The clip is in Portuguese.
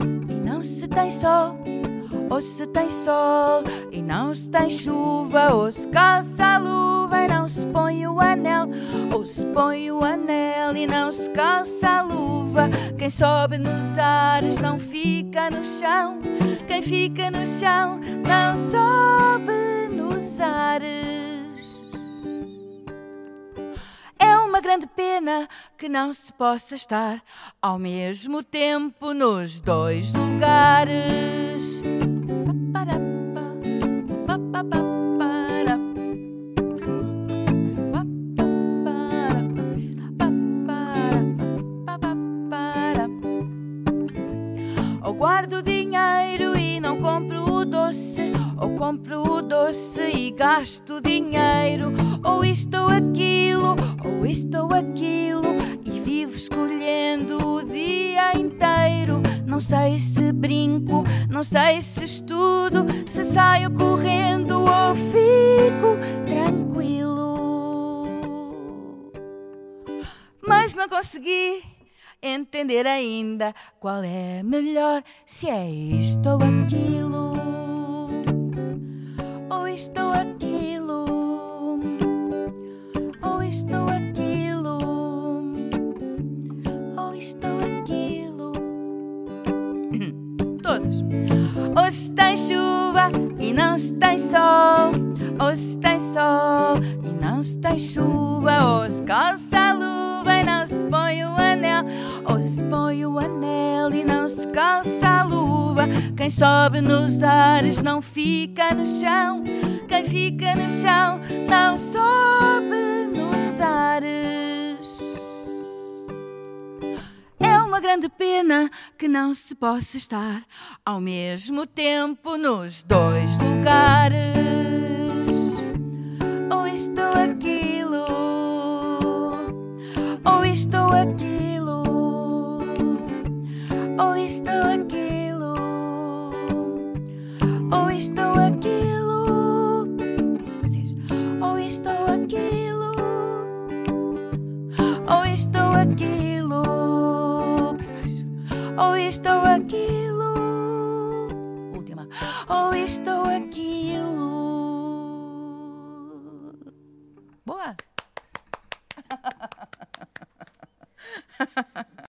E não se tem sol. Ou se tem sol e não se tem chuva. Ou se calça a luva e não se põe o anel. Ou se põe o anel e não se calça a luva. Quem sobe nos ares não fica no chão. Quem fica no chão não sobe nos ares. Grande pena que não se possa estar ao mesmo tempo nos dois lugares. Ou guardo dinheiro e não compro o doce, ou compro o doce e gasto dinheiro, ou isto ou aquilo, ou isto ou aquilo, e vivo escolhendo o dia inteiro. Não sei se brinco, não sei se estudo, se saio correndo ou fico tranquilo. Mas não consegui entender ainda qual é melhor, se é isto ou aquilo, ou isto ou Todos. Ou se tem chuva e não se tem sol, ou se tem sol e não se tem chuva, ou se calça a luva e não se põe o anel, ou se põe o anel e não se calça a luva. Quem sobe nos ares não fica no chão, quem fica no chão não sobe grande pena que não se possa estar ao mesmo tempo nos dois lugares. Ou isto ou aquilo, ou isto ou aquilo, ou isto ou aquilo, ou isto ou aquilo. Boa!